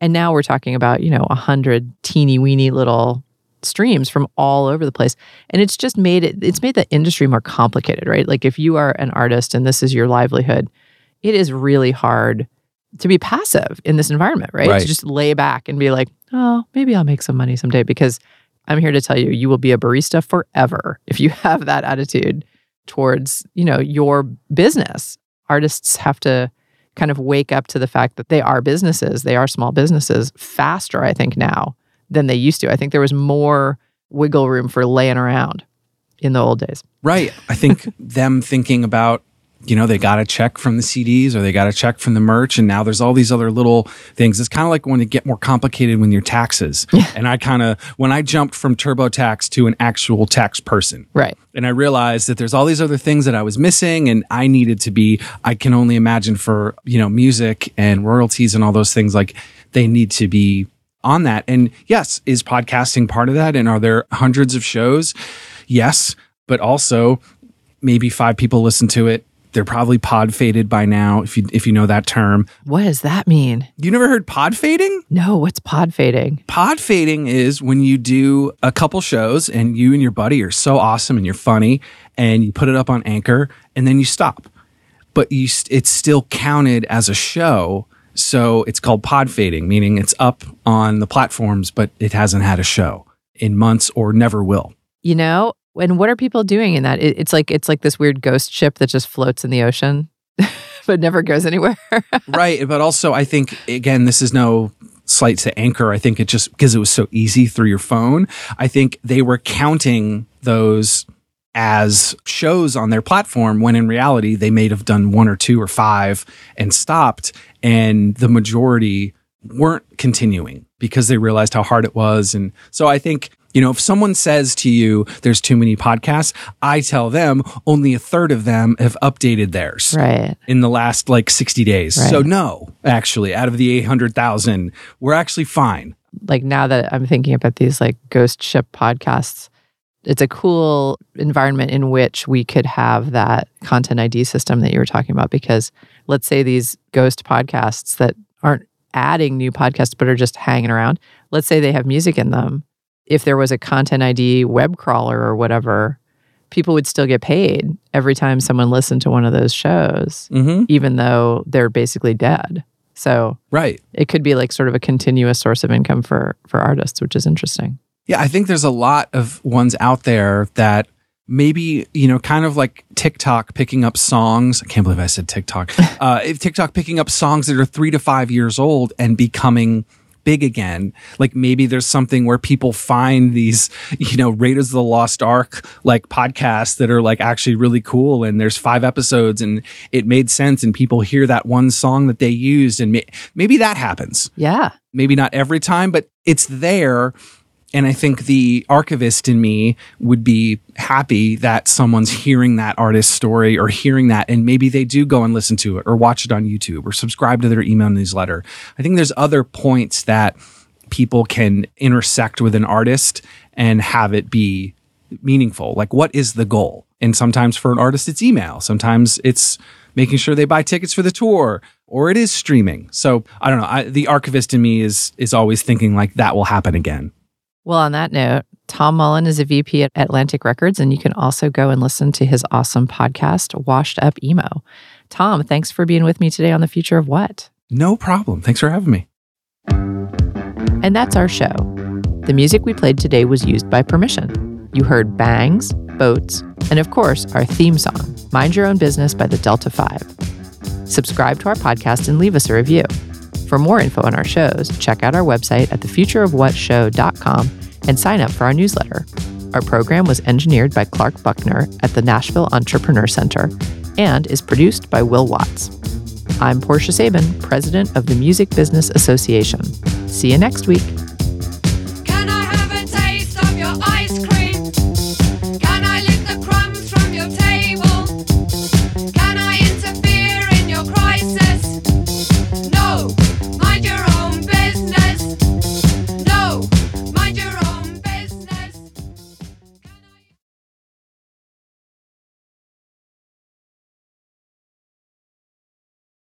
And now we're talking about, you know, a hundred teeny weeny little streams from all over the place. And it's just made it, it's made the industry more complicated, right? Like if you are an artist and this is your livelihood, it is really hard to be passive in this environment, right? Right. To just lay back and be like, oh, maybe I'll make some money someday because I'm here to tell you, you will be a barista forever if you [LAUGHS] have that attitude towards, you know, your business. Artists have to kind of wake up to the fact that they are businesses, they are small businesses faster, I think, now than they used to. I think there was more wiggle room for laying around in the old days. Right. I think [LAUGHS] them thinking about, you know, they got a check from the CDs or they got a check from the merch, and now there's all these other little things. It's kind of like when it get more complicated when your taxes. And I kind of when I jumped from TurboTax to an actual tax person. Right. And I realized that there's all these other things that I was missing, and I needed to be. I can only imagine for you know music and royalties and all those things. Like they need to be on that. And yes, is podcasting part of that? And are there hundreds of shows? Yes, but also maybe five people listen to it. They're probably pod faded by now, if you if you know that term. What does that mean? You never heard pod fading? No, what's pod fading? Pod fading is when you do a couple shows and you and your buddy are so awesome and you're funny and you put it up on Anchor and then you stop. But you it's still counted as a show. So it's called pod fading, meaning it's up on the platforms, but it hasn't had a show in months or never will. You know, and what are people doing in that? It's like it's like this weird ghost ship that just floats in the ocean, [LAUGHS] but never goes anywhere. [LAUGHS] right. But also, I think, again, this is no slight to Anchor. I think it just because it was so easy through your phone, I think they were counting those as shows on their platform when in reality they may have done one or two or five and stopped and the majority weren't continuing because they realized how hard it was and so i think you know if someone says to you there's too many podcasts i tell them only a third of them have updated theirs right. in the last like 60 days. Right. So no, actually, out of the 800,000, we're actually fine. Like now that I'm thinking about these like ghost ship podcasts, it's a cool environment in which we could have that content ID system that you were talking about. Because let's say these ghost podcasts that aren't adding new podcasts but are just hanging around, let's say they have music in them. If there was a content ID web crawler or whatever, people would still get paid every time someone listened to one of those shows, Mm-hmm. even though they're basically dead. So Right. it could be like sort of a continuous source of income for for artists, which is interesting. Yeah, I think there's a lot of ones out there that maybe, you know, kind of like TikTok picking up songs. I can't believe I said TikTok. [LAUGHS] uh, if TikTok picking up songs that are three to five years old and becoming big again. Like maybe there's something where people find these, you know, Raiders of the Lost Ark like podcasts that are like actually really cool. And there's five episodes and it made sense. And people hear that one song that they used. And may- maybe that happens Yeah. maybe not every time, but it's there. And I think the archivist in me would be happy that someone's hearing that artist's story or hearing that, and maybe they do go and listen to it or watch it on YouTube or subscribe to their email newsletter. I think there's other points that people can intersect with an artist and have it be meaningful. Like, what is the goal? And sometimes for an artist, it's email. Sometimes it's making sure they buy tickets for the tour, or it is streaming. So I don't know. I, the archivist in me is is always thinking like that will happen again. Well, on that note, Tom Mullen is a VP at Atlantic Records, and you can also go and listen to his awesome podcast, Washed Up Emo. Tom, thanks for being with me today on the future of what. No problem. Thanks for having me. And that's our show. The music we played today was used by permission. You heard bangs, boats, and of course, our theme song, Mind Your Own Business by the Delta 5. Subscribe to our podcast and leave us a review. For more info on our shows, check out our website at thefutureofwhatshow.com and sign up for our newsletter. Our program was engineered by Clark Buckner at the Nashville Entrepreneur Center and is produced by Will Watts. I'm Portia Sabin, president of the Music Business Association. See you next week.